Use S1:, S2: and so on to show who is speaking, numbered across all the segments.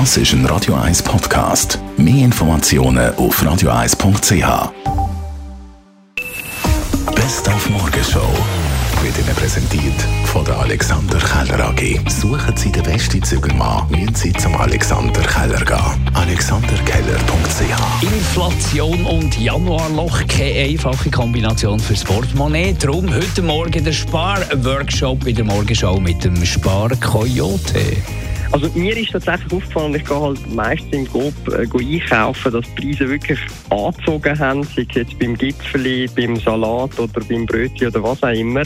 S1: Das ist ein Radio 1 Podcast. Mehr Informationen auf radio1.ch. Best auf Morgenshow wird Ihnen präsentiert von der Alexander Keller AG. Suchen Sie den besten Zügelmann, müssen Sie zum Alexander Keller gehen. AlexanderKeller.ch
S2: Inflation und Januarloch, keine einfache Kombination fürs Portemonnaie. Darum heute Morgen der Spar-Workshop in der Morgenschau mit dem Spar-Coyote.
S3: Also mir ist tatsächlich aufgefallen, ich gehe halt meistens im Coop äh, einkaufen, dass die Preise wirklich angezogen haben, sei es jetzt beim Gipfeli, beim Salat oder beim Brötchen oder was auch immer.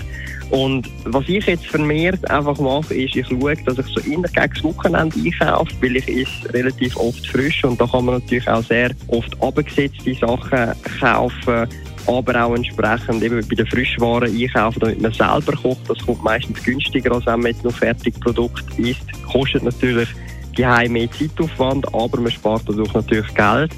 S3: Und was ich jetzt vermehrt einfach mache, ist, ich schaue, dass ich so immer gegen das Wochenende einkaufe, weil ich esse relativ oft frisch und da kann man natürlich auch sehr oft abgesetzte Sachen kaufen aber auch entsprechend eben bei den Frischwaren einkaufen, damit man selber kocht. Das kommt meistens günstiger, als wenn man jetzt noch Fertigprodukt isst. Kostet natürlich geheim mehr Zeitaufwand, aber man spart dadurch natürlich Geld.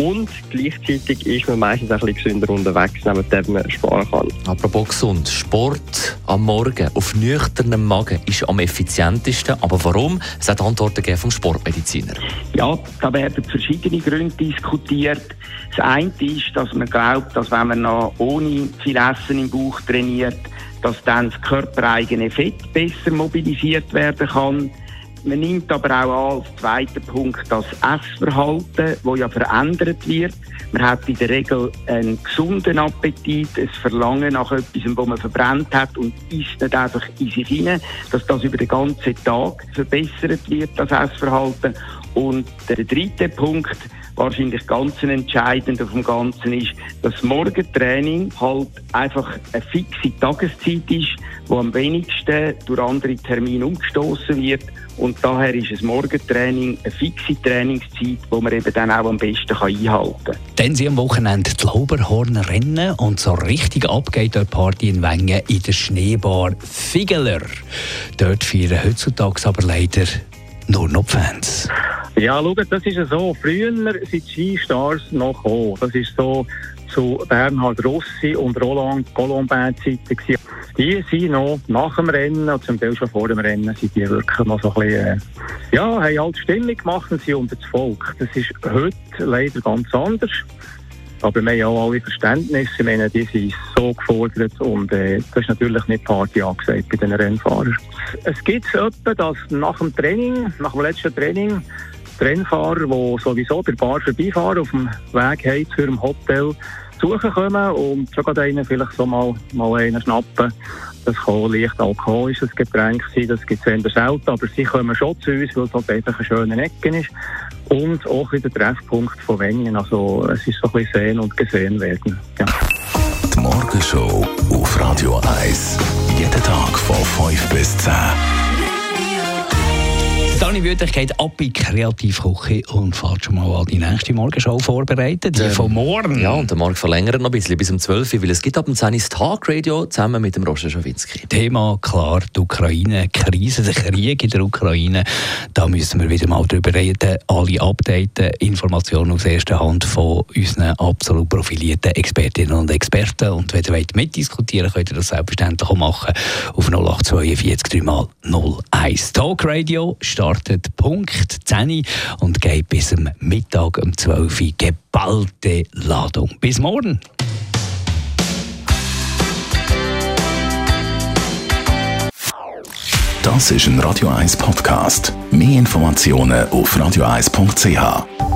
S3: Und gleichzeitig ist man meistens ein bisschen gesünder unterwegs, neben dem man sparen kann.
S4: Apropos gesund, Sport am Morgen auf nüchternem Magen ist am effizientesten. Aber warum? Es hat Antworten vom Sportmediziner.
S5: Ja, da werden verschiedene Gründe diskutiert. Das eine ist, dass man glaubt, dass wenn man noch ohne viel Essen im Bauch trainiert, dass dann das körpereigene Fett besser mobilisiert werden kann. Man nimmt aber auch an, als zweiter Punkt das Essverhalten, das ja verändert wird. Man hat in der Regel einen gesunden Appetit, ein Verlangen nach etwas, was man verbrennt hat und isst nicht einfach in sich hinein, dass das über den ganzen Tag verbessert wird, das Essverhalten. Und der dritte Punkt, wahrscheinlich ganz entscheidend auf dem Ganzen ist, dass das Morgentraining halt einfach eine fixe Tageszeit ist, wo am wenigsten durch andere Termine umgestoßen wird. Und daher ist das Morgentraining eine fixe Trainingszeit, wo man eben dann auch am besten einhalten kann.
S2: Dann sie am Wochenende die Lauberhorn rennen und so richtig abgeht dort Party in Wengen in der Schneebar Figeler. Dort feiern heutzutage aber leider nur noch Fans.
S6: Ja, schau, das ist ja so. Früher sind die Skistars noch gekommen. Das ist so zu Bernhard Rossi und Roland Colombin-Zeiten Die sind noch nach dem Rennen, und zum Teil schon vor dem Rennen, sind die wirklich noch so ein bisschen, äh, ja, haben halt Stimmung gemacht und sind unter das Volk. Das ist heute leider ganz anders. Aber wir haben auch alle Verständnis. Ich meine, die sind so gefordert und äh, das ist natürlich nicht Party angesagt bei den Rennfahrern. Es gibt etwa, dass nach dem Training, nach dem letzten Training, Rennfahrer, die sowieso der Bar vorbeifahren, auf dem Weg heim zu ihrem Hotel, suchen kommen und schon einen vielleicht so mal, mal einen schnappen. Das kann leicht alkoholisches Getränk sein, das gibt es eher selten, aber sie kommen schon zu uns, weil es halt einfach eine schöne Ecke ist. Und auch wieder der Treffpunkt von Wengen, also es ist so ein bisschen sehen und gesehen werden. Ja.
S1: Die Morgenshow auf Radio 1. Jeden Tag von 5 bis 10.
S2: Dani Wüthrich geht ab in Kreativküche und fährt schon mal an die nächste Morgenshow vorbereitet, die ähm, von morgen.
S4: Ja, und der Morgen verlängert noch ein bisschen bis um 12 Uhr, weil es gibt ab dem 10 Uhr Tagradio zusammen mit dem Roger Schawinski.
S2: Thema klar, die Ukraine-Krise, der Krieg in der Ukraine. Da müssen wir wieder mal drüber reden, alle updaten, Informationen aus erster Hand von unseren absolut profilierten Expertinnen und Experten. Und wenn ihr wollt mitdiskutieren könnt ihr das selbstverständlich auch machen auf 0842 3 mal 01. Talkradio startet startet Punkt 10 und geht bis am Mittag um 12 Uhr geballte Ladung. Bis morgen!
S1: Das ist ein Radio 1 Podcast. Mehr Informationen auf radio1.ch.